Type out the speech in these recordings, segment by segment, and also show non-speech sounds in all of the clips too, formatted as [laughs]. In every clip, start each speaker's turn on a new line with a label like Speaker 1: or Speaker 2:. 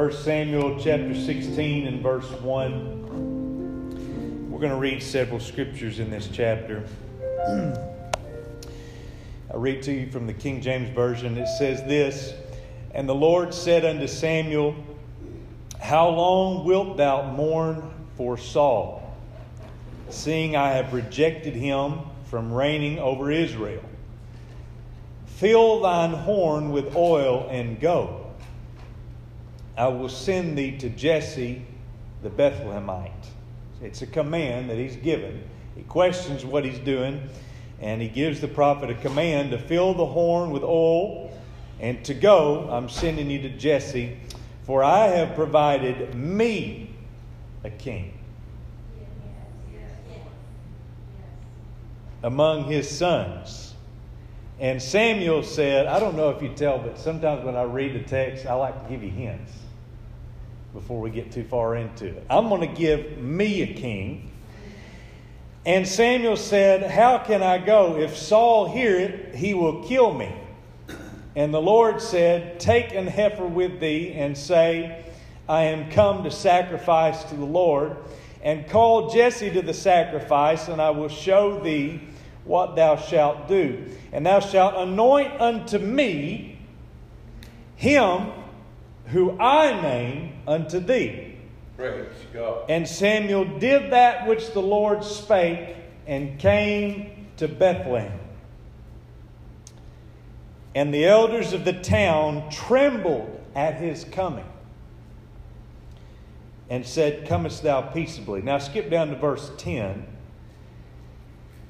Speaker 1: 1 Samuel chapter 16 and verse 1. We're going to read several scriptures in this chapter. [clears throat] I read to you from the King James Version. It says this And the Lord said unto Samuel, How long wilt thou mourn for Saul, seeing I have rejected him from reigning over Israel? Fill thine horn with oil and go. I will send thee to Jesse the Bethlehemite. It's a command that he's given. He questions what he's doing, and he gives the prophet a command to fill the horn with oil and to go. I'm sending you to Jesse, for I have provided me a king among his sons. And Samuel said, I don't know if you tell, but sometimes when I read the text, I like to give you hints before we get too far into it. I'm going to give me a king. And Samuel said, How can I go? If Saul hear it, he will kill me. And the Lord said, Take an heifer with thee and say, I am come to sacrifice to the Lord. And call Jesse to the sacrifice, and I will show thee what thou shalt do. And thou shalt anoint unto me him who I name unto thee.
Speaker 2: Praise God.
Speaker 1: And Samuel did that which the Lord spake and came to Bethlehem. And the elders of the town trembled at his coming and said, Comest thou peaceably? Now skip down to verse 10.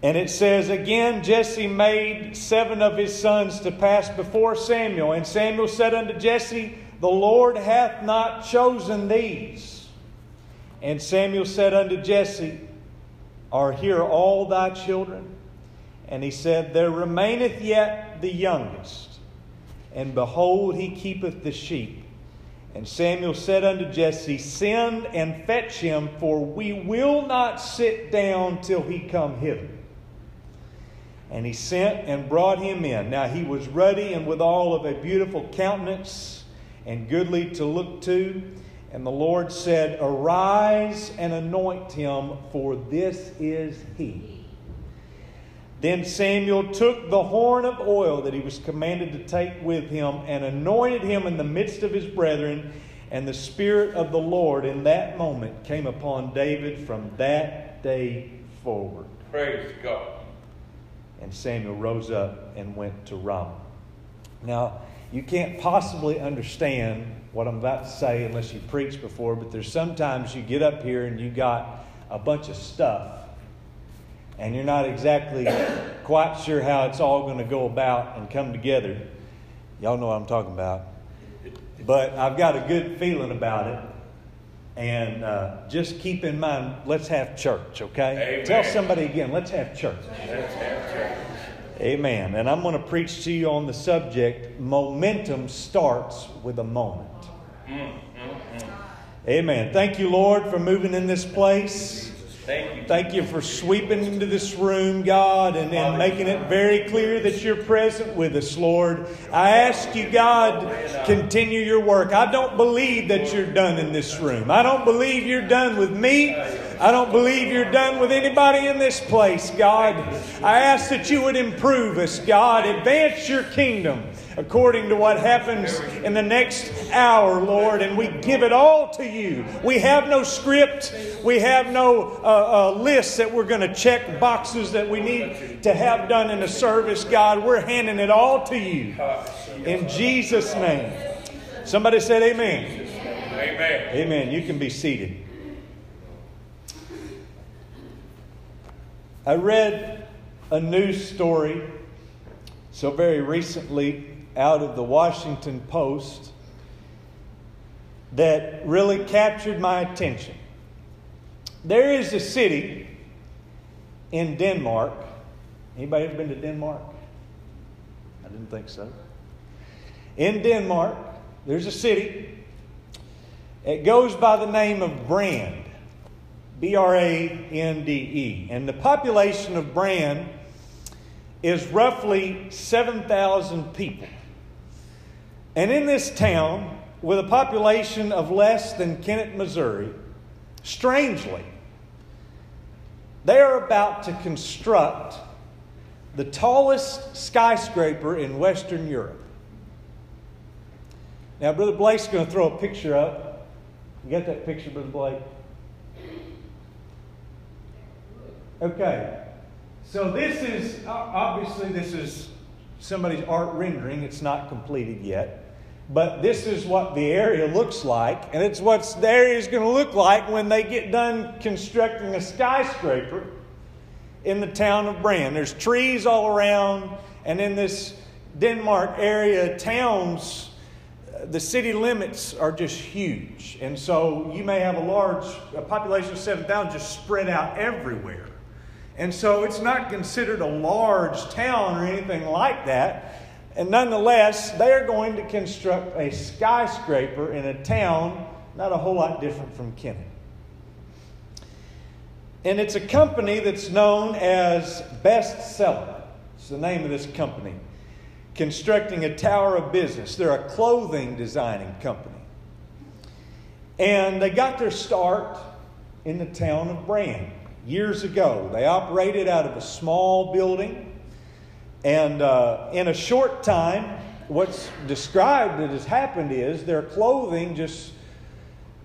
Speaker 1: And it says, Again, Jesse made seven of his sons to pass before Samuel. And Samuel said unto Jesse, The Lord hath not chosen these. And Samuel said unto Jesse, Are here all thy children? And he said, There remaineth yet the youngest, and behold, he keepeth the sheep. And Samuel said unto Jesse, Send and fetch him, for we will not sit down till he come hither. And he sent and brought him in. Now he was ruddy and withal of a beautiful countenance and goodly to look to. And the Lord said, Arise and anoint him, for this is he. Then Samuel took the horn of oil that he was commanded to take with him and anointed him in the midst of his brethren. And the Spirit of the Lord in that moment came upon David from that day forward.
Speaker 2: Praise God.
Speaker 1: And Samuel rose up and went to Ramah. Now, you can't possibly understand what I'm about to say unless you preached before, but there's sometimes you get up here and you got a bunch of stuff, and you're not exactly [coughs] quite sure how it's all going to go about and come together. Y'all know what I'm talking about. But I've got a good feeling about it. And uh, just keep in mind, let's have church, okay?
Speaker 2: Amen.
Speaker 1: Tell somebody again, let's have church.
Speaker 2: Let's have church.
Speaker 1: Amen. And I'm going to preach to you on the subject momentum starts with a moment. Amen. Thank you, Lord, for moving in this place.
Speaker 2: Thank you.
Speaker 1: Thank you for sweeping into this room, God, and, and making it very clear that you're present with us, Lord. I ask you, God, continue your work. I don't believe that you're done in this room. I don't believe you're done with me. I don't believe you're done with anybody in this place, God. I ask that you would improve us, God, advance your kingdom according to what happens in the next hour, Lord, and we give it all to you. We have no script, we have no uh, uh, list that we're going to check boxes that we need to have done in the service, God. We're handing it all to you. In Jesus' name. Somebody said, Amen.
Speaker 2: Amen.
Speaker 1: Amen. You can be seated. I read a news story so very recently out of the Washington Post that really captured my attention. There is a city in Denmark. Anybody ever been to Denmark? I didn't think so. In Denmark, there's a city. It goes by the name of Brande. B R A N D E. And the population of Brande is roughly 7,000 people. And in this town, with a population of less than Kennett, Missouri, strangely, they are about to construct the tallest skyscraper in Western Europe. Now, Brother Blake's going to throw a picture up. You got that picture, Brother Blake? Okay. So this is obviously this is somebody's art rendering. It's not completed yet. But this is what the area looks like, and it's what the area is going to look like when they get done constructing a skyscraper in the town of Brande. There's trees all around, and in this Denmark area, towns, the city limits are just huge. And so you may have a large a population of 7,000 just spread out everywhere. And so it's not considered a large town or anything like that. And nonetheless, they are going to construct a skyscraper in a town not a whole lot different from Kennett. And it's a company that's known as Bestseller. It's the name of this company. Constructing a tower of business. They're a clothing designing company. And they got their start in the town of Brande years ago. They operated out of a small building. And uh, in a short time, what's described that has happened is their clothing just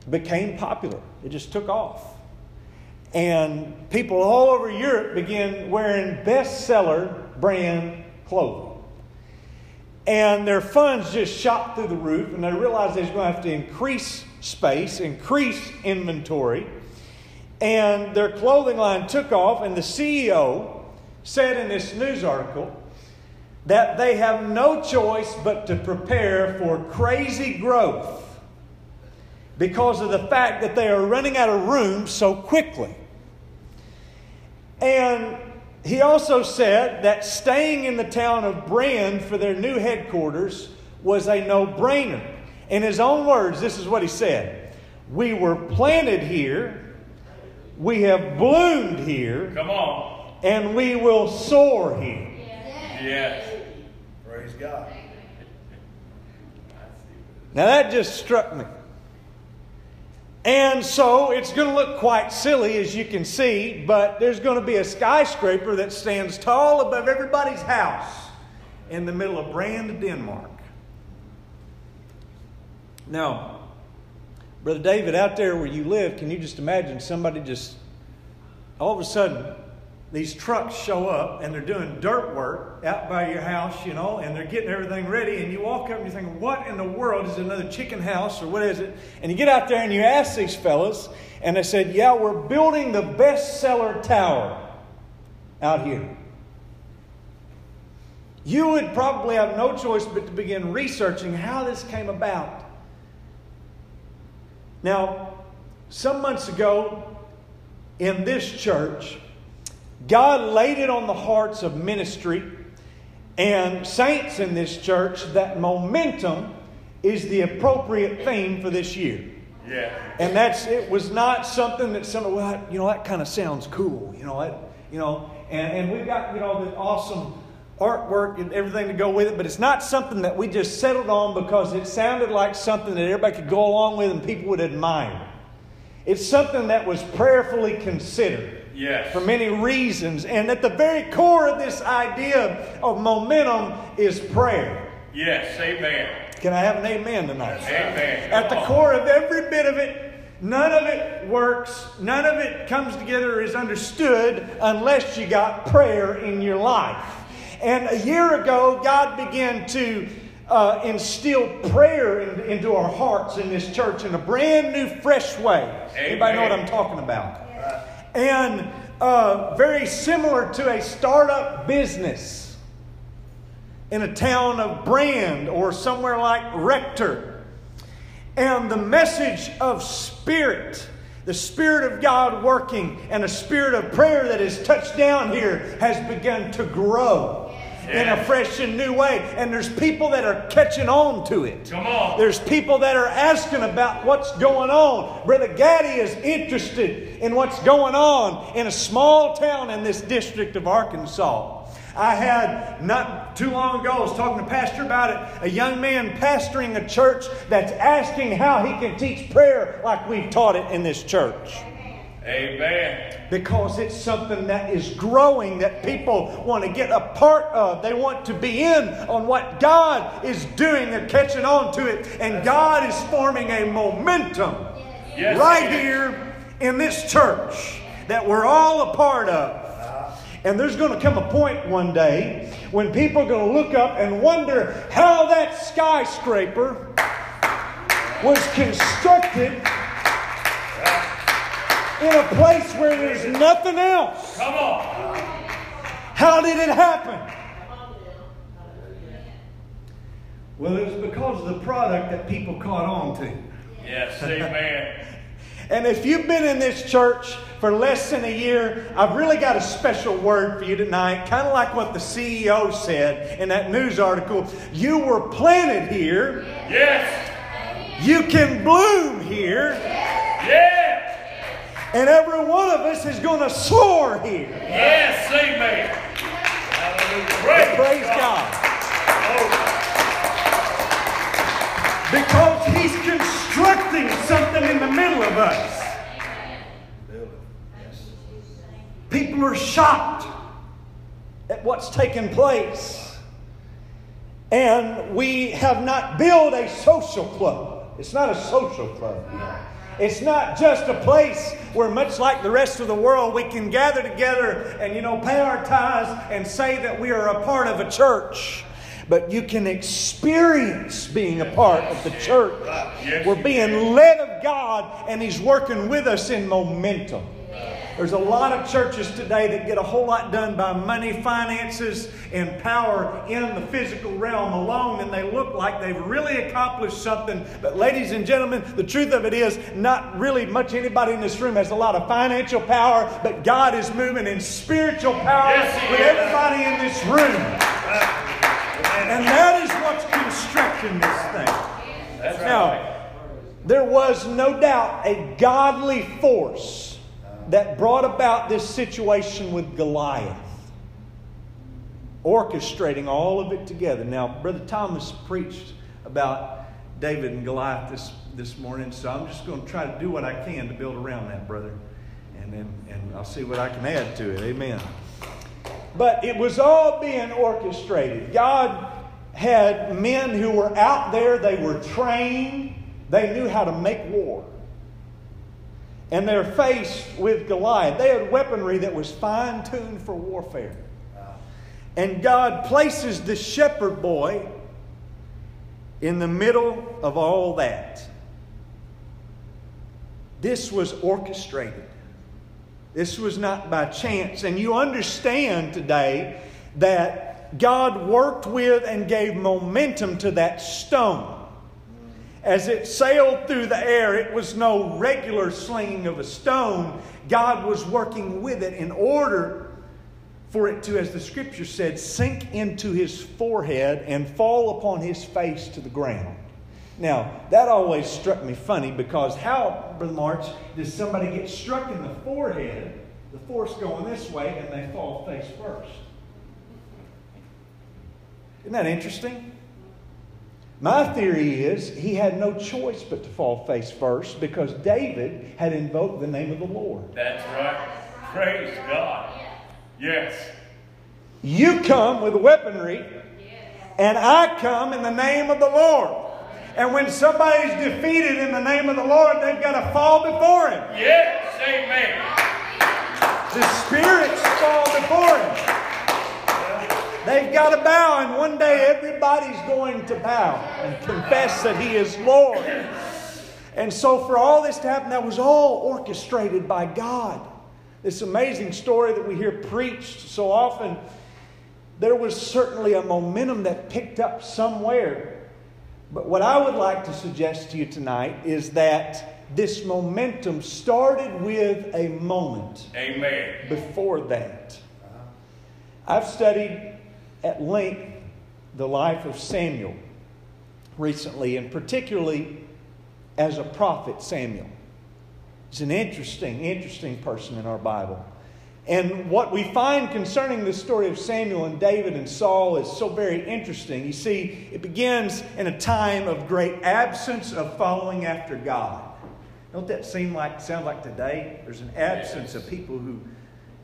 Speaker 1: became popular. It just took off. And people all over Europe began wearing bestseller brand clothing. And their funds just shot through the roof, and they realized they was going to have to increase space, increase inventory and their clothing line took off, and the CEO said in this news article that they have no choice but to prepare for crazy growth because of the fact that they are running out of room so quickly. And he also said that staying in the town of Brande for their new headquarters was a no brainer. In his own words, this is what he said We were planted here we have bloomed here.
Speaker 2: Come on.
Speaker 1: And we will soar here.
Speaker 2: Yes.
Speaker 3: Praise God.
Speaker 1: Now that just struck me. And so it's going to look quite silly, as you can see, but there's going to be a skyscraper that stands tall above everybody's house in the middle of Brande, Denmark. Now, Brother David, out there where you live, can you just imagine somebody just all of a sudden these trucks show up and they're doing dirt work out by your house, you know, and they're getting everything ready, and you walk up and you think, what in the world is another chicken house or what is it? And you get out there and you ask these fellows, and they said, yeah, we're building the bestseller tower out here. You would probably have no choice but to begin researching how this came about. Now, some months ago in this church, God laid it on the hearts of ministry and saints in this church that momentum is the appropriate theme for this year.
Speaker 2: Yeah.
Speaker 1: And that's it was not something that some well, you know, that kind of sounds cool, you know, that, you know, and, and we've got, you know, the awesome artwork and everything to go with it, but it's not something that we just settled on because it sounded like something that everybody could go along with and people would admire. It's something that was prayerfully considered.
Speaker 2: Yes.
Speaker 1: For many reasons. And at the very core of this idea of momentum is prayer.
Speaker 2: Yes, amen.
Speaker 1: Can I have an amen tonight?
Speaker 2: Amen.
Speaker 1: At the core of every bit of it, none of it works, none of it comes together, is understood unless you got prayer in your life. And a year ago, God began to uh, instill prayer in, into our hearts in this church in a brand new, fresh way.
Speaker 2: Amen.
Speaker 1: Anybody know what I'm talking about? And uh, very similar to a startup business in a town of Brande or somewhere like Rector. And the message of spirit the Spirit of God working and a spirit of prayer that has touched down here has begun to grow in a fresh and new way. And there's people that are catching on to it.
Speaker 2: Come on.
Speaker 1: There's people that are asking about what's going on. Brother Gaddy is interested in what's going on in a small town in this district of Arkansas. I had not too long ago, I was talking to Pastor about it, a young man pastoring a church that's asking how he can teach prayer like we've taught it in this church.
Speaker 2: Amen.
Speaker 1: Because it's something that is growing that people want to get a part of. They want to be in on what God is doing. They're catching on to it. And God is forming a momentum
Speaker 2: Yes,
Speaker 1: right
Speaker 2: he
Speaker 1: here in this church that we're all a part of. And there's going to come a point one day when people are going to look up and wonder how that skyscraper was constructed in a place where there's nothing else.
Speaker 2: Come on.
Speaker 1: How did it happen? Well, it was because of the product that people caught on to.
Speaker 2: Yes, amen. [laughs]
Speaker 1: And if you've been in this church for less than a year, I've really got a special word for you tonight, kind of like what the CEO said in that news article. You were planted here,
Speaker 2: Yes.
Speaker 1: you can bloom here,
Speaker 2: Yes.
Speaker 1: And every one of us is going to soar here.
Speaker 2: Yes, amen. Hallelujah.
Speaker 1: Praise God.
Speaker 2: Oh,
Speaker 1: Because He's constructing something in the middle of us. People are shocked at what's taken place. And we have not built a social club. It's not a social club. It's not just a place where, much like the rest of the world, we can gather together and, you know, pay our tithes and say that we are a part of a church. But you can experience being a part of the church. We're being led of God, and He's working with us in momentum. There's a lot of churches today that get a whole lot done by money, finances, and power in the physical realm alone, and they look like they've really accomplished something. But, ladies and gentlemen, the truth of it is, not really much anybody in this room has a lot of financial power, but God is moving in spiritual power
Speaker 2: Yes,
Speaker 1: with
Speaker 2: is.
Speaker 1: everybody in this room. And that is what's constructing this thing.
Speaker 2: that's
Speaker 1: Now,
Speaker 2: right.
Speaker 1: there was no doubt a godly force that brought about this situation with Goliath, orchestrating all of it together. Now, Brother Thomas preached about David and Goliath this, this morning, so I'm just going to try to do what I can to build around that, brother. And then and I'll see what I can add to it. Amen. But it was all being orchestrated. God had men who were out there, they were trained, they knew how to make war. And they're faced with Goliath. They had weaponry that was fine tuned for warfare. And God places the shepherd boy in the middle of all that. This was orchestrated. This was not by chance. And you understand today that God worked with and gave momentum to that stone. As it sailed through the air, it was no regular slinging of a stone. God was working with it in order for it to, as the scripture said, sink into his forehead and fall upon his face to the ground. Now, that always struck me funny because how, Brother March, does somebody get struck in the forehead, the force going this way, and they fall face first? Isn't that interesting? My theory is he had no choice but to fall face first because David had invoked the name of the Lord.
Speaker 2: That's right. Praise God. Yes.
Speaker 1: You come with weaponry, and I come in the name of the Lord. And when somebody's defeated in the name of the Lord, they've got to fall before him.
Speaker 2: Yes, amen.
Speaker 1: The spirits fall before him. They've got to bow, and one day everybody's going to bow and confess that He is Lord. And so, for all this to happen, that was all orchestrated by God. This amazing story that we hear preached so often, there was certainly a momentum that picked up somewhere. But what I would like to suggest to you tonight is that this momentum started with a moment
Speaker 2: Amen.
Speaker 1: before that. I've studied at length the life of Samuel recently, and particularly as a prophet, Samuel. He's an interesting, interesting person in our Bible. And what we find concerning the story of Samuel and David and Saul is so very interesting. You see, it begins in a time of great absence of following after God. Don't that seem like sound like today? There's an absence of people who,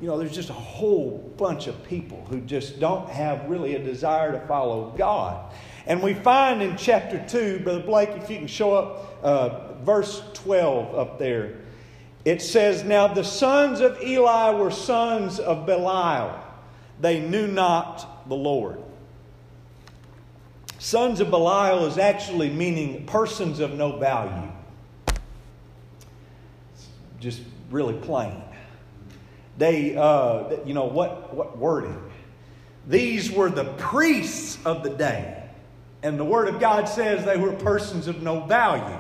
Speaker 1: you know, there's just a whole bunch of people who just don't have really a desire to follow God. And we find in chapter 2, Brother Blake, if you can show up uh, verse 12 up there it says, Now the sons of Eli were sons of Belial. They knew not the Lord. Sons of Belial is actually meaning persons of no value. It's just really plain. They, uh, you know, what, what wording? These were the priests of the day. And the Word of God says they were persons of no value.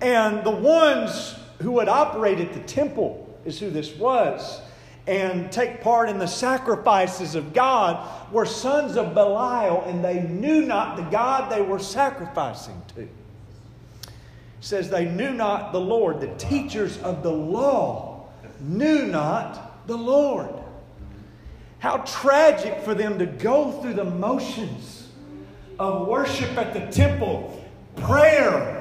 Speaker 1: And the ones who would operate at the temple, is who this was, and take part in the sacrifices of God, were sons of Belial, and they knew not the God they were sacrificing to. It says they knew not the Lord. The teachers of the law knew not the Lord. How tragic for them to go through the motions of worship at the temple, prayer,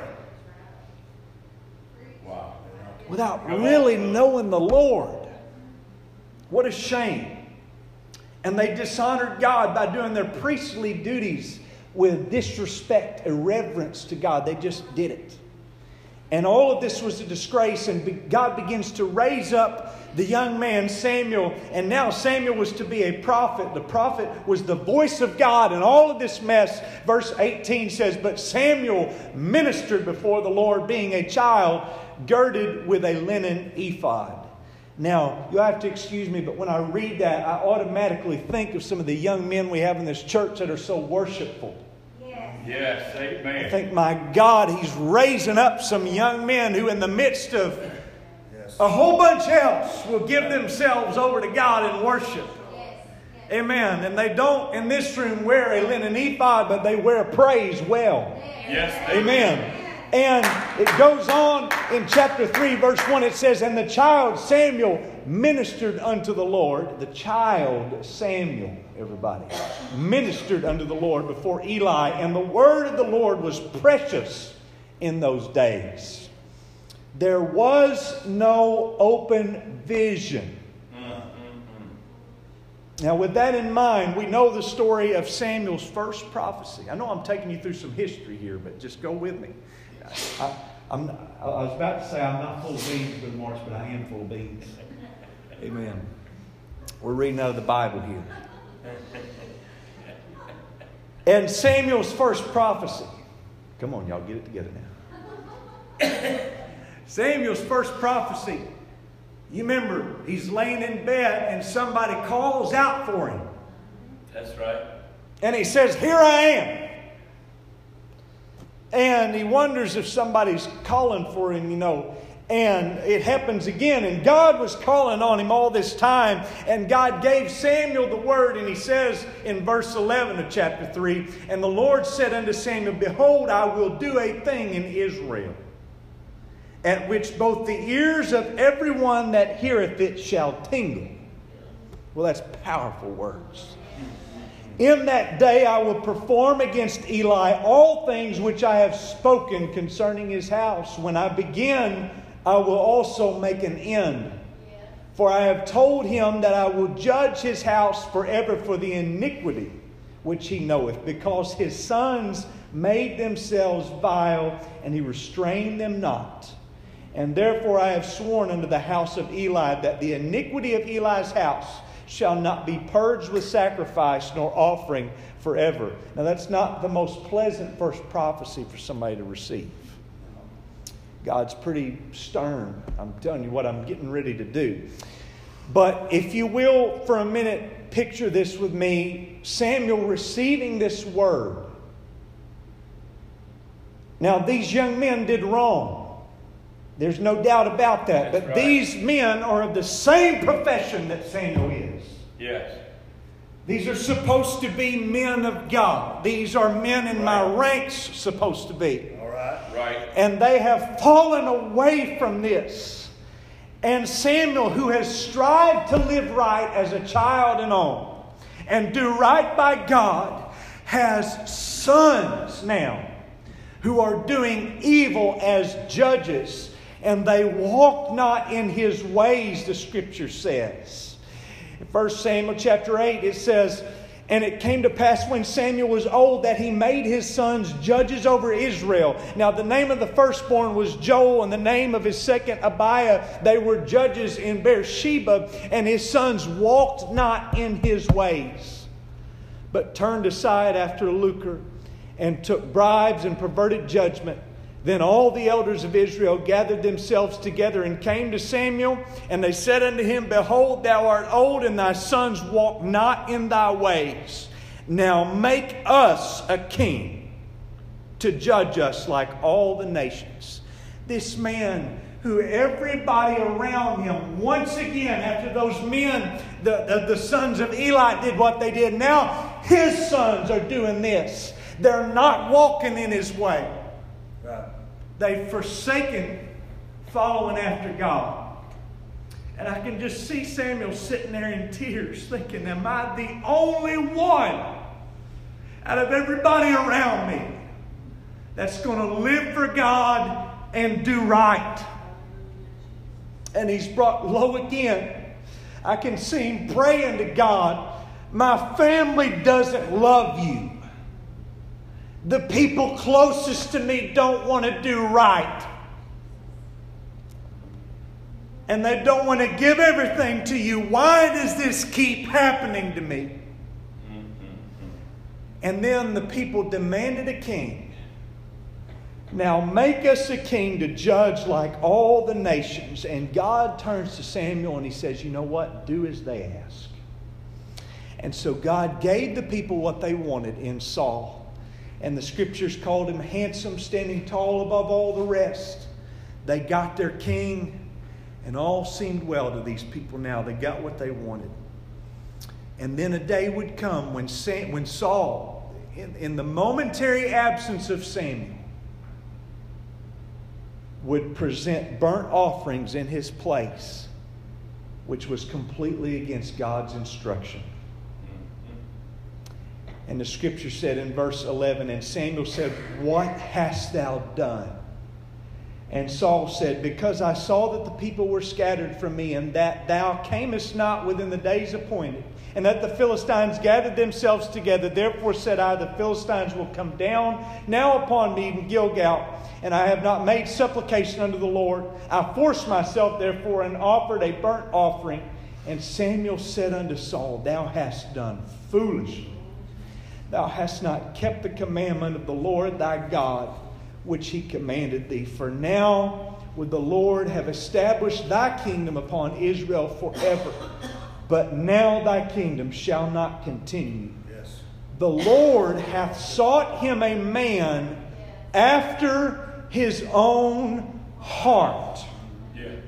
Speaker 1: without really knowing the Lord. What a shame. And they dishonored God by doing their priestly duties with disrespect, irreverence to God. They just did it. And all of this was a disgrace, and God begins to raise up the young man Samuel. And now Samuel was to be a prophet. The prophet was the voice of God, and all of this mess. Verse 18 says, But Samuel ministered before the Lord, being a child girded with a linen ephod. Now, you have to excuse me, but when I read that, I automatically think of some of the young men we have in this church that are so worshipful.
Speaker 2: Yes, amen.
Speaker 1: I think, my God, He's raising up some young men who, in the midst of a whole bunch else, will give themselves over to God and worship. Amen. And they don't, in this room, wear a linen ephod, but they wear praise well.
Speaker 2: Yes.
Speaker 1: Amen. And it goes on in chapter 3, verse 1. It says, And the child Samuel ministered unto the Lord. The child Samuel, everybody, ministered unto the Lord before Eli. And the word of the Lord was precious in those days. There was no open vision. Now, with that in mind, we know the story of Samuel's first prophecy. I know I'm taking you through some history here, but just go with me. I, I was about to say I'm not full of beans, Brother Morris, but I am full of beans. Amen. We're reading out of the Bible here. And Samuel's first prophecy. Come on, y'all, get it together now. [coughs] Samuel's first prophecy. You remember, he's laying in bed and somebody calls out for him.
Speaker 2: That's right.
Speaker 1: And he says, Here I am. And he wonders if somebody's calling for him, you know. And it happens again. And God was calling on him all this time. And God gave Samuel the word. And he says in verse 11 of chapter 3 And the Lord said unto Samuel, Behold, I will do a thing in Israel, at which both the ears of everyone that heareth it shall tingle. Well, that's powerful words. In that day I will perform against Eli all things which I have spoken concerning his house. When I begin, I will also make an end. For I have told him that I will judge his house forever for the iniquity which he knoweth, because his sons made themselves vile, and he restrained them not. And therefore I have sworn unto the house of Eli that the iniquity of Eli's house shall not be purged with sacrifice nor offering forever. Now, that's not the most pleasant first prophecy for somebody to receive. God's pretty stern. I'm telling you what I'm getting ready to do. But if you will, for a minute, picture this with me Samuel receiving this word. Now, these young men did wrong. There's no doubt about that.
Speaker 2: That's
Speaker 1: but
Speaker 2: right.
Speaker 1: these men are of the same profession that Samuel is.
Speaker 2: Yes.
Speaker 1: These are supposed to be men of God. These are men in my ranks supposed to be.
Speaker 2: Right.
Speaker 1: And they have fallen away from this. And Samuel, who has strived to live right as a child and on, and do right by God, has sons now who are doing evil as judges, and they walk not in his ways, the scripture says. In 1 Samuel chapter 8, it says, and it came to pass when Samuel was old that he made his sons judges over Israel. Now, the name of the firstborn was Joel, and the name of his second, Abiah. They were judges in Beersheba, and his sons walked not in his ways, but turned aside after lucre, and took bribes and perverted judgment. Then all the elders of Israel gathered themselves together and came to Samuel, and they said unto him, Behold, thou art old, and thy sons walk not in thy ways. Now make us a king to judge us like all the nations. This man, who everybody around him, once again, after those men, the, the, the sons of Eli did what they did, now his sons are doing this. They're not walking in his way. They've forsaken following after God. And I can just see Samuel sitting there in tears thinking, Am I the only one out of everybody around me that's going to live for God and do right? And he's brought low again. I can see him praying to God, My family doesn't love you. The people closest to me don't want to do right. And they don't want to give everything to you. Why does this keep happening to me? Mm-hmm. And then the people demanded a king. Now make us a king to judge like all the nations. And God turns to Samuel and he says, You know what? Do as they ask. And so God gave the people what they wanted in Saul and the scriptures called him handsome, standing tall above all the rest. They got their king, and all seemed well to these people now. They got what they wanted. And then a day would come when, when Saul, in the momentary absence of Samuel, would present burnt offerings in his place, which was completely against God's instruction. And the scripture said in verse 11, And Samuel said, What hast thou done? And Saul said, Because I saw that the people were scattered from me, and that thou camest not within the days appointed, and that the Philistines gathered themselves together. Therefore said I, The Philistines will come down now upon me in Gilgal, and I have not made supplication unto the Lord. I forced myself, therefore, and offered a burnt offering. And Samuel said unto Saul, Thou hast done foolishly Thou hast not kept the commandment of the Lord thy God, which he commanded thee. For now would the Lord have established thy kingdom upon Israel forever. But now thy kingdom shall not continue. Yes. The Lord hath sought him a man after his own heart. Yes.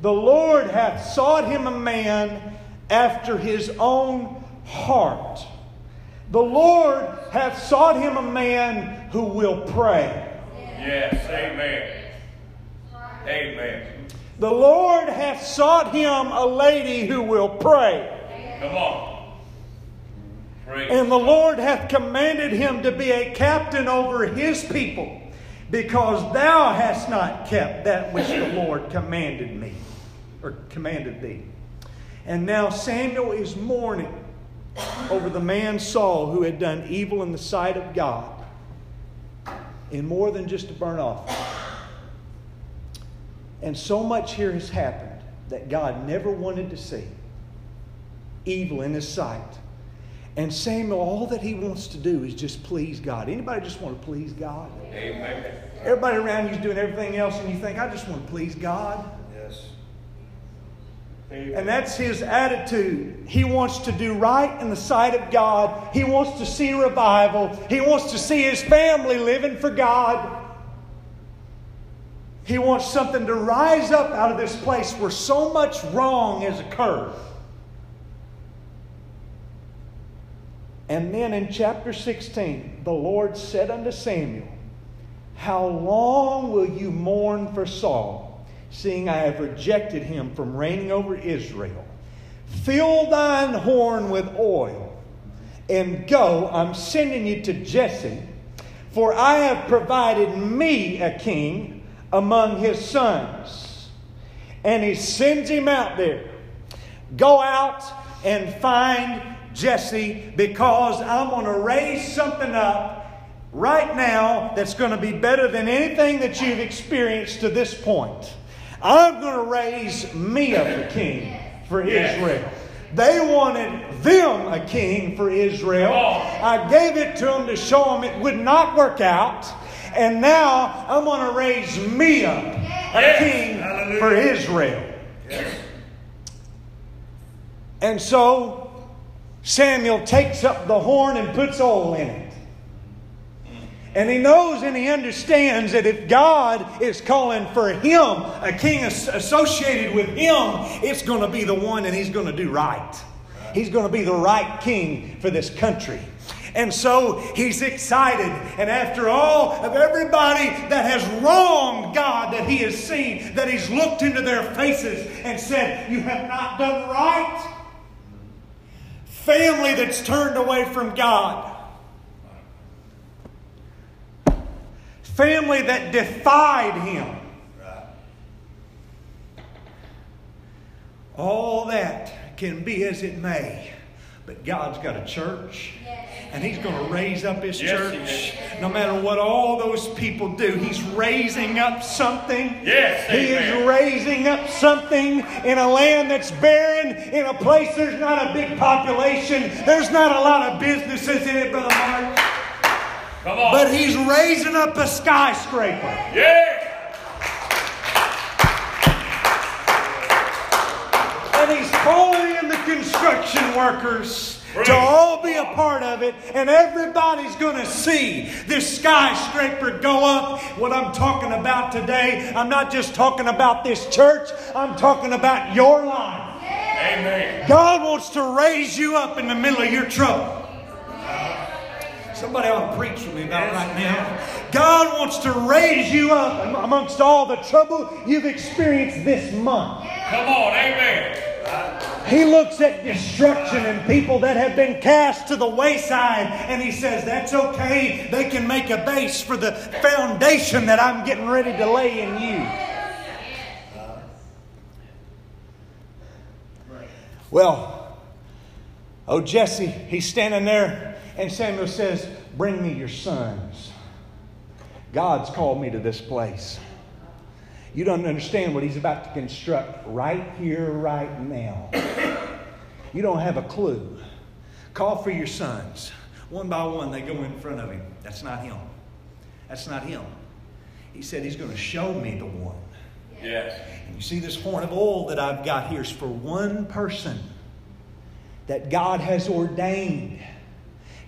Speaker 1: The Lord hath sought him a man after his own heart. The Lord hath sought him a man who will pray.
Speaker 2: Yes, amen. Amen.
Speaker 1: The Lord hath sought him a lady who will pray.
Speaker 2: Come on.
Speaker 1: Praise and the Lord hath commanded him to be a captain over his people, because thou hast not kept that which the Lord commanded me, or commanded thee. And now Samuel is mourning over the man Saul who had done evil in the sight of God in more than just a burnt offering. And so much here has happened that God never wanted to see evil in his sight. And Samuel, all that he wants to do is just please God. Anybody just want to please God?
Speaker 2: Amen.
Speaker 1: Everybody around you is doing everything else, and you think, I just want to please God. And that's his attitude. He wants to do right in the sight of God. He wants to see revival. He wants to see his family living for God. He wants something to rise up out of this place where so much wrong has occurred. And then in chapter 16, the Lord said unto Samuel, How long will you mourn for Saul? Seeing I have rejected him from reigning over Israel. Fill thine horn with oil, and go. I'm sending you to Jesse, for I have provided me a king among his sons. And he sends him out there. Go out and find Jesse because I'm going to raise something up right now that's going to be better than anything that you've experienced to this point. I'm going to raise me up a king for Israel. They wanted them a king for Israel. I gave it to them to show them it would not work out. And now I'm going to raise me up a king for Israel. And so Samuel takes up the horn and puts oil in it. And he knows and he understands that if God is calling for him, a king associated with him, it's going to be the one and he's going to do right. He's going to be the right king for this country. And so he's excited. And after all of everybody that has wronged God that he has seen, that he's looked into their faces and said, You have not done right. Family that's turned away from God family that defied him. All that can be as it may, but God's got a church. And he's going to raise up his yes, church. No matter what all those people do, he's raising up something.
Speaker 2: Yes,
Speaker 1: he is raising up something in a land that's barren, in a place there's not a big population, there's not a lot of businesses in it, Brother Mark.
Speaker 2: Come on.
Speaker 1: But he's raising up a skyscraper.
Speaker 2: Yeah.
Speaker 1: And he's calling in the construction workers to all be a part of it, and everybody's going to see this skyscraper go up. What I'm talking about today, I'm not just talking about this church, I'm talking about your life.
Speaker 2: Amen.
Speaker 1: God wants to raise you up in the middle of your trouble. Somebody ought to preach for me about it right now. God wants to raise you up amongst all the trouble you've experienced this month.
Speaker 2: Come on, amen.
Speaker 1: He looks at destruction and people that have been cast to the wayside, and he says, That's okay. They can make a base for the foundation that I'm getting ready to lay in you. Well, oh, Jesse, he's standing there and Samuel says, Bring me your sons. God's called me to this place. You don't understand what he's about to construct right here, right now. You don't have a clue. Call for your sons. One by one, they go in front of him. That's not him. That's not him. He said he's going to show me the one.
Speaker 2: Yes.
Speaker 1: And you see this horn of oil that I've got here is for one person that God has ordained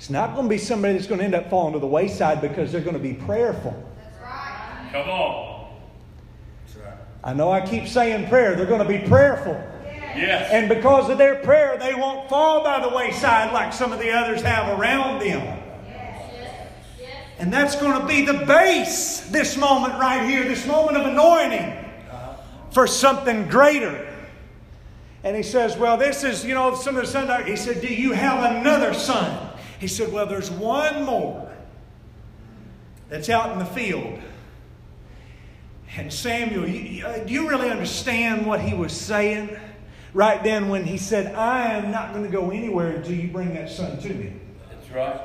Speaker 1: it's not going to be somebody that's going to end up falling to the wayside because they're going to be prayerful.
Speaker 2: That's right. Come on.
Speaker 1: Right. I know I keep saying prayer. They're going to be prayerful.
Speaker 2: Yes.
Speaker 1: And because of their prayer, they won't fall by the wayside like some of the others have around them. And that's going to be the base, this moment right here, this moment of anointing uh-huh. for something greater. And he says, Well, this is, you know, some of the sons, he said, Do you have another son? He said, Well, there's one more that's out in the field. And Samuel, you, uh, do you really understand what he was saying right then when he said, I am not going to go anywhere until you bring that son to me?
Speaker 2: That's right.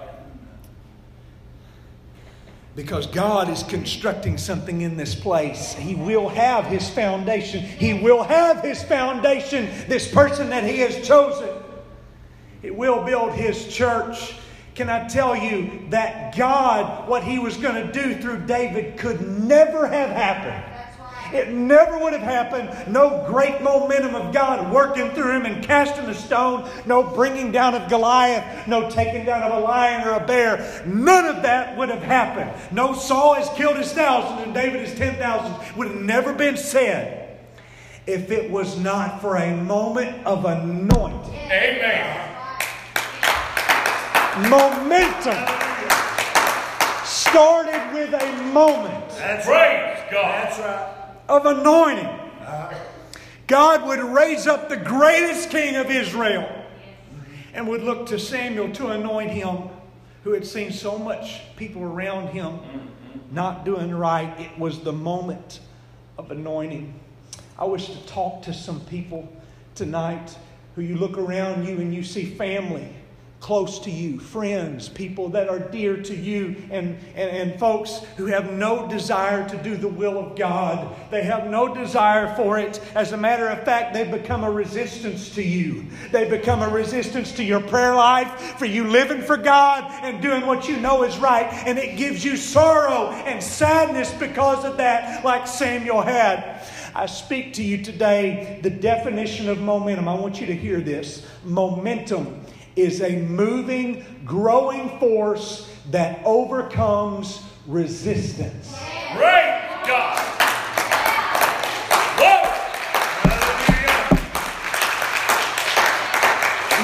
Speaker 1: Because God is constructing something in this place. He will have his foundation. He will have his foundation, this person that he has chosen. He will build his church. Can I tell you that God, what He was going to do through David, could never have happened? It never would have happened. No great momentum of God working through him and casting a stone. No bringing down of Goliath. No taking down of a lion or a bear. None of that would have happened. No Saul has killed his thousands and David his ten thousands. Would have never been said if it was not for a moment of anointing.
Speaker 2: Amen
Speaker 1: momentum started with a moment
Speaker 2: That's right. God. That's right.
Speaker 1: of anointing. God would raise up the greatest king of Israel and would look to Samuel to anoint him, who had seen so much people around him not doing right. It was the moment of anointing. I wish to talk to some people tonight who you look around you and you see family close to you, friends, people that are dear to you, and, and, and, folks who have no desire to do the will of God. They have no desire for it. As a matter of fact, they become a resistance to you. They become a resistance to your prayer life, for you living for God and doing what you know is right. And it gives you sorrow and sadness because of that, like Samuel had. I speak to you today the definition of momentum. I want you to hear this. Momentum is a moving, growing force that overcomes resistance.
Speaker 2: Great God!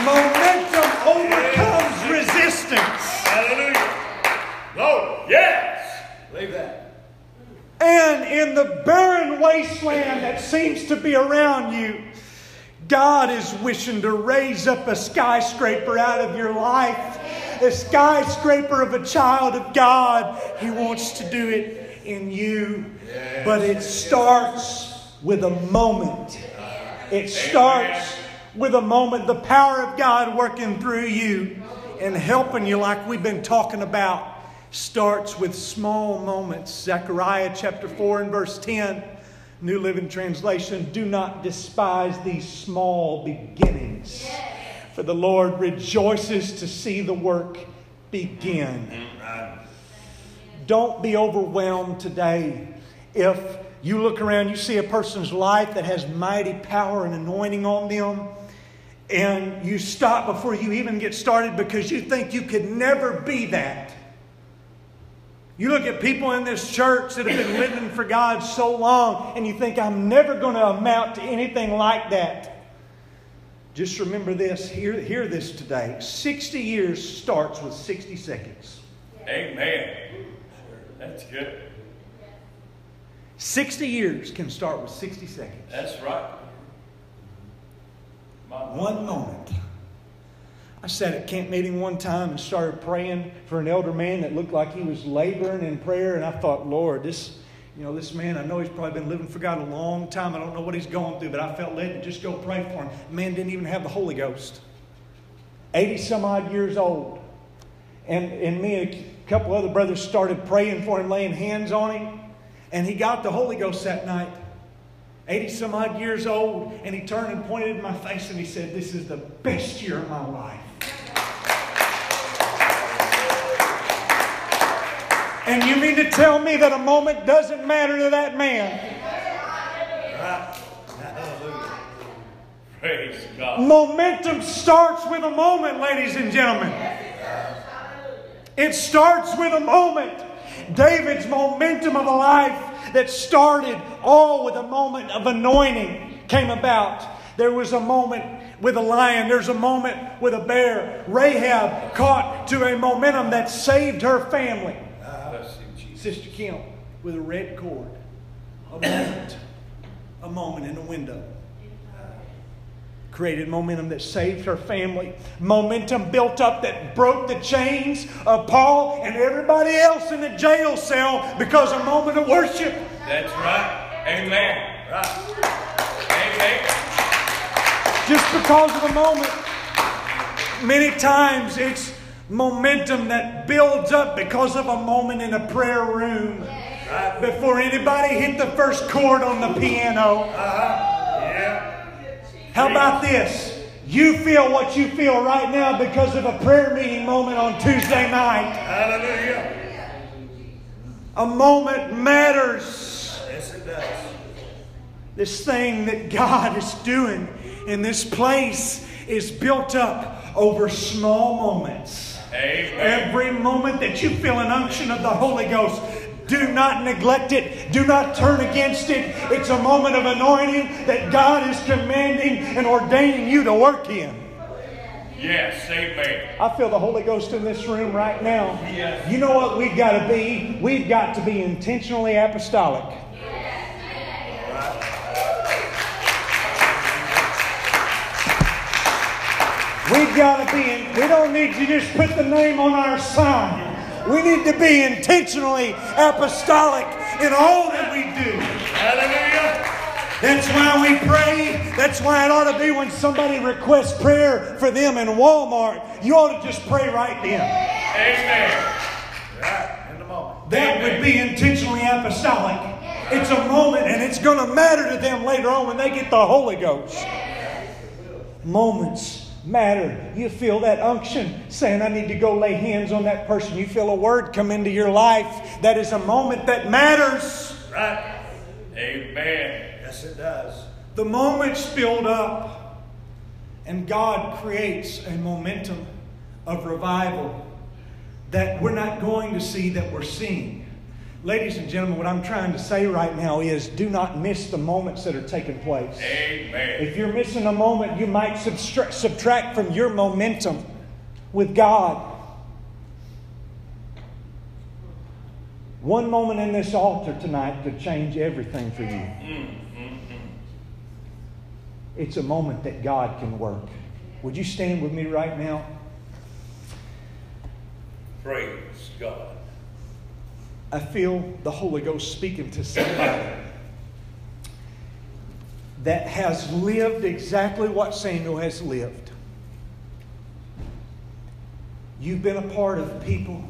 Speaker 1: Momentum overcomes resistance.
Speaker 2: Hallelujah. Lord, yes.
Speaker 3: Believe that.
Speaker 1: And in the barren wasteland that seems to be around you, God is wishing to raise up a skyscraper out of your life, a skyscraper of a child of God. He wants to do it in you. But it starts with a moment. It starts with a moment. The power of God working through you and helping you, like we've been talking about, starts with small moments. Zechariah chapter 4 and verse 10. New Living Translation, do not despise these small beginnings. For the Lord rejoices to see the work begin. Don't be overwhelmed today if you look around, you see a person's life that has mighty power and anointing on them, and you stop before you even get started because you think you could never be that. You look at people in this church that have been living for God so long, and you think, I'm never going to amount to anything like that. Just remember this, hear, hear this today. 60 years starts with 60 seconds.
Speaker 2: Amen. That's good.
Speaker 1: 60 years can start with 60 seconds.
Speaker 2: That's right.
Speaker 1: One moment. I sat at camp meeting one time and started praying for an elder man that looked like he was laboring in prayer, and I thought, Lord, this, you know, this man, I know he's probably been living for God a long time. I don't know what he's going through, but I felt led to just go pray for him. The man didn't even have the Holy Ghost. 80 some odd years old. And, and me and a couple other brothers started praying for him, laying hands on him, and he got the Holy Ghost that night. 80 some odd years old, and he turned and pointed in my face and he said, This is the best year of my life. And you mean to tell me that a moment doesn't matter to that man? [laughs]
Speaker 2: Praise God.
Speaker 1: Momentum starts with a moment, ladies and gentlemen. It starts with a moment. David's momentum of a life that started all with a moment of anointing came about. There was a moment with a lion. There's a moment with a bear. Rahab caught to a momentum that saved her family. Sister Kim with a red cord. A moment. A moment in a window. Created momentum that saved her family. Momentum built up that broke the chains of Paul and everybody else in the jail cell because a moment of worship.
Speaker 2: That's right. Amen. Right. Amen.
Speaker 1: Just because of a moment. Many times it's momentum that builds up because of a moment in a prayer room before anybody hit the first chord on the piano.
Speaker 2: Uh-huh. Yeah.
Speaker 1: How about this? You feel what you feel right now because of a prayer meeting moment on Tuesday night.
Speaker 2: Hallelujah.
Speaker 1: A moment matters.
Speaker 3: Yes, it does.
Speaker 1: This thing that God is doing in this place is built up over small moments.
Speaker 2: Amen.
Speaker 1: Every moment that you feel an unction of the Holy Ghost, do not neglect it. Do not turn against it. It's a moment of anointing that God is commanding and ordaining you to work in.
Speaker 2: Yes, amen.
Speaker 1: I feel the Holy Ghost in this room right now.
Speaker 2: Yes.
Speaker 1: You know what we've got to be? We've got to be intentionally apostolic. We've got to be in, we don't need to just put the name on our sign. We need to be intentionally apostolic in all that we do.
Speaker 2: Hallelujah.
Speaker 1: That's why we pray. That's why it ought to be when somebody requests prayer for them in Walmart, you ought to just pray right then.
Speaker 2: Amen. Right. In the moment.
Speaker 1: That would be intentionally apostolic. It's a moment and it's going to matter to them later on when they get the Holy Ghost. Moments matter. You feel that unction saying, I need to go lay hands on that person. You feel a word come into your life. That is a moment that matters.
Speaker 2: Right. Amen. Yes, it does.
Speaker 1: The moment's build up, and God creates a momentum of revival that we're not going to see that we're seeing. Ladies and gentlemen, what I'm trying to say right now is do not miss the moments that are taking place.
Speaker 2: Amen.
Speaker 1: If you're missing a moment, you might subtract, subtract from your momentum with God. One moment in this altar tonight could change everything for you. It's a moment that God can work. Would you stand with me right now?
Speaker 2: Praise God.
Speaker 1: I feel the Holy Ghost speaking to somebody that has lived exactly what Samuel has lived. You've been a part of people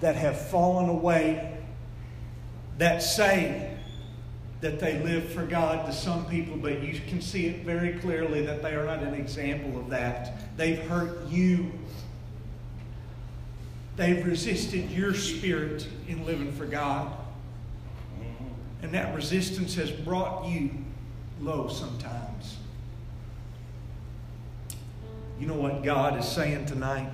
Speaker 1: that have fallen away, that say that they live for God to some people, but you can see it very clearly that they are not an example of that. They've hurt you. They've resisted your spirit in living for God. And that resistance has brought you low sometimes. You know what God is saying tonight?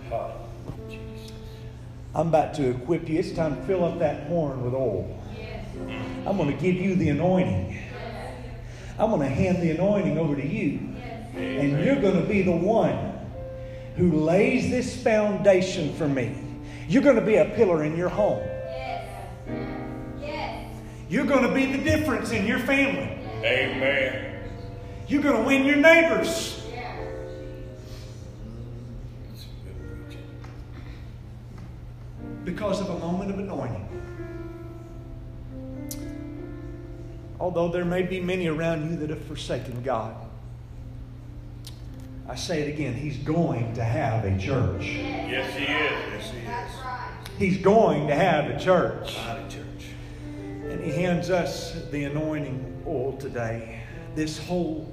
Speaker 1: I'm about to equip you. It's time to fill up that horn with oil. I'm going to give you the anointing. I'm going to hand the anointing over to you. And you're going to be the one who lays this foundation for me. You're going to be a pillar in your home. You're going to be the difference in your family.
Speaker 2: Amen.
Speaker 1: You're going to win your neighbors. Because of a moment of anointing. Although there may be many around you that have forsaken God, I say it again, He's going to have a church.
Speaker 2: Yes, He is. Yes, He is.
Speaker 1: He's going to have a church.
Speaker 2: Not a church.
Speaker 1: And He hands us the anointing oil today. This whole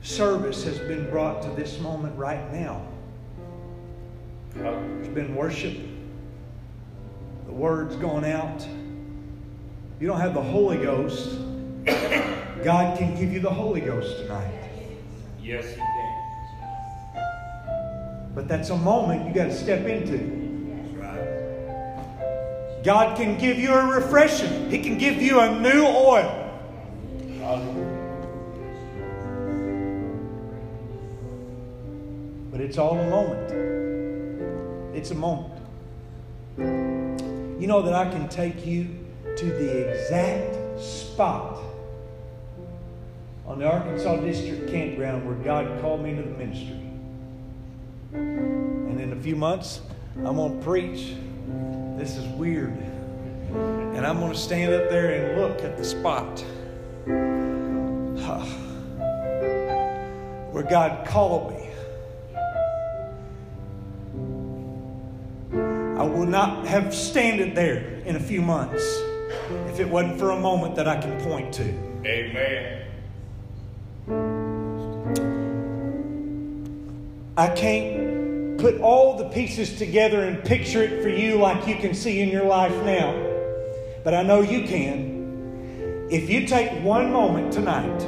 Speaker 1: service has been brought to this moment right now. There's been worship. The word's gone out. You don't have the Holy Ghost. [coughs] God can give you the Holy Ghost tonight.
Speaker 2: Yes, He can.
Speaker 1: But that's a moment you got to step into. God can give you a refreshing. He can give you a new oil. But it's all a moment. It's a moment. You know that I can take you to the exact spot on the Arkansas District campground where God called me into the ministry. And in a few months, I'm going to preach. This is weird. And I'm going to stand up there and look at the spot where God called me. I would not have standed there in a few months if it wasn't for a moment that I can point to.
Speaker 2: Amen.
Speaker 1: I can't put all the pieces together and picture it for you like you can see in your life now. But I know you can. If you take one moment tonight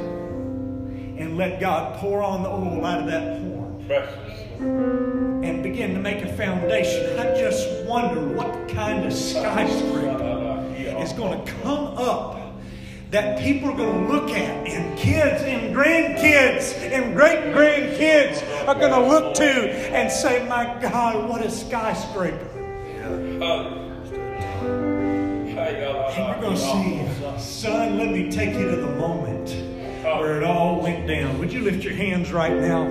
Speaker 1: and let God pour on the oil out of that horn and begin to make a foundation, I just wonder what kind of skyscraper is going to come up that people are going to look at, and kids and grandkids and great grandkids are going to look to and say, My God, what a skyscraper. And you're going to see, son, let me take you to the moment where it all went down. Would you lift your hands right now?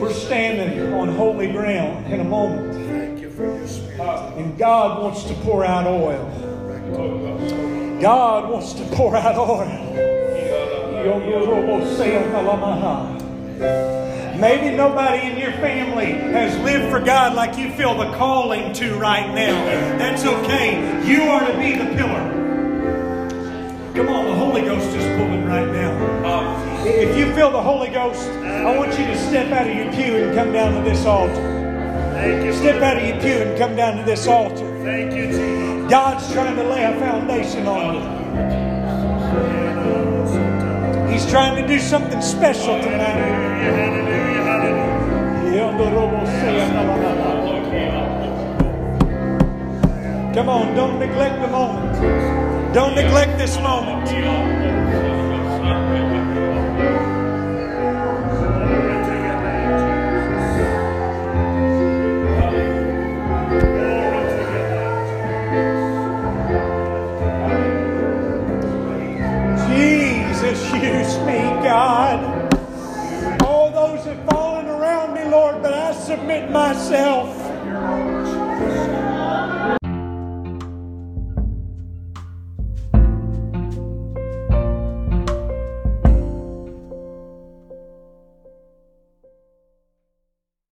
Speaker 1: We're standing on holy ground in a moment. And God wants to pour out oil. God wants to pour out oil. Maybe nobody in your family has lived for God like you feel the calling to right now. That's okay. You are to be the pillar. Come on, the Holy Ghost is pulling right now. If you feel the Holy Ghost, I want you to step out of your pew and come down to this altar. Step out of your pew and come down to this altar.
Speaker 2: Thank you, Jesus.
Speaker 1: God's trying to lay a foundation on you. He's trying to do something special tonight. Come on, don't neglect the moment. Don't neglect this moment. Submit myself.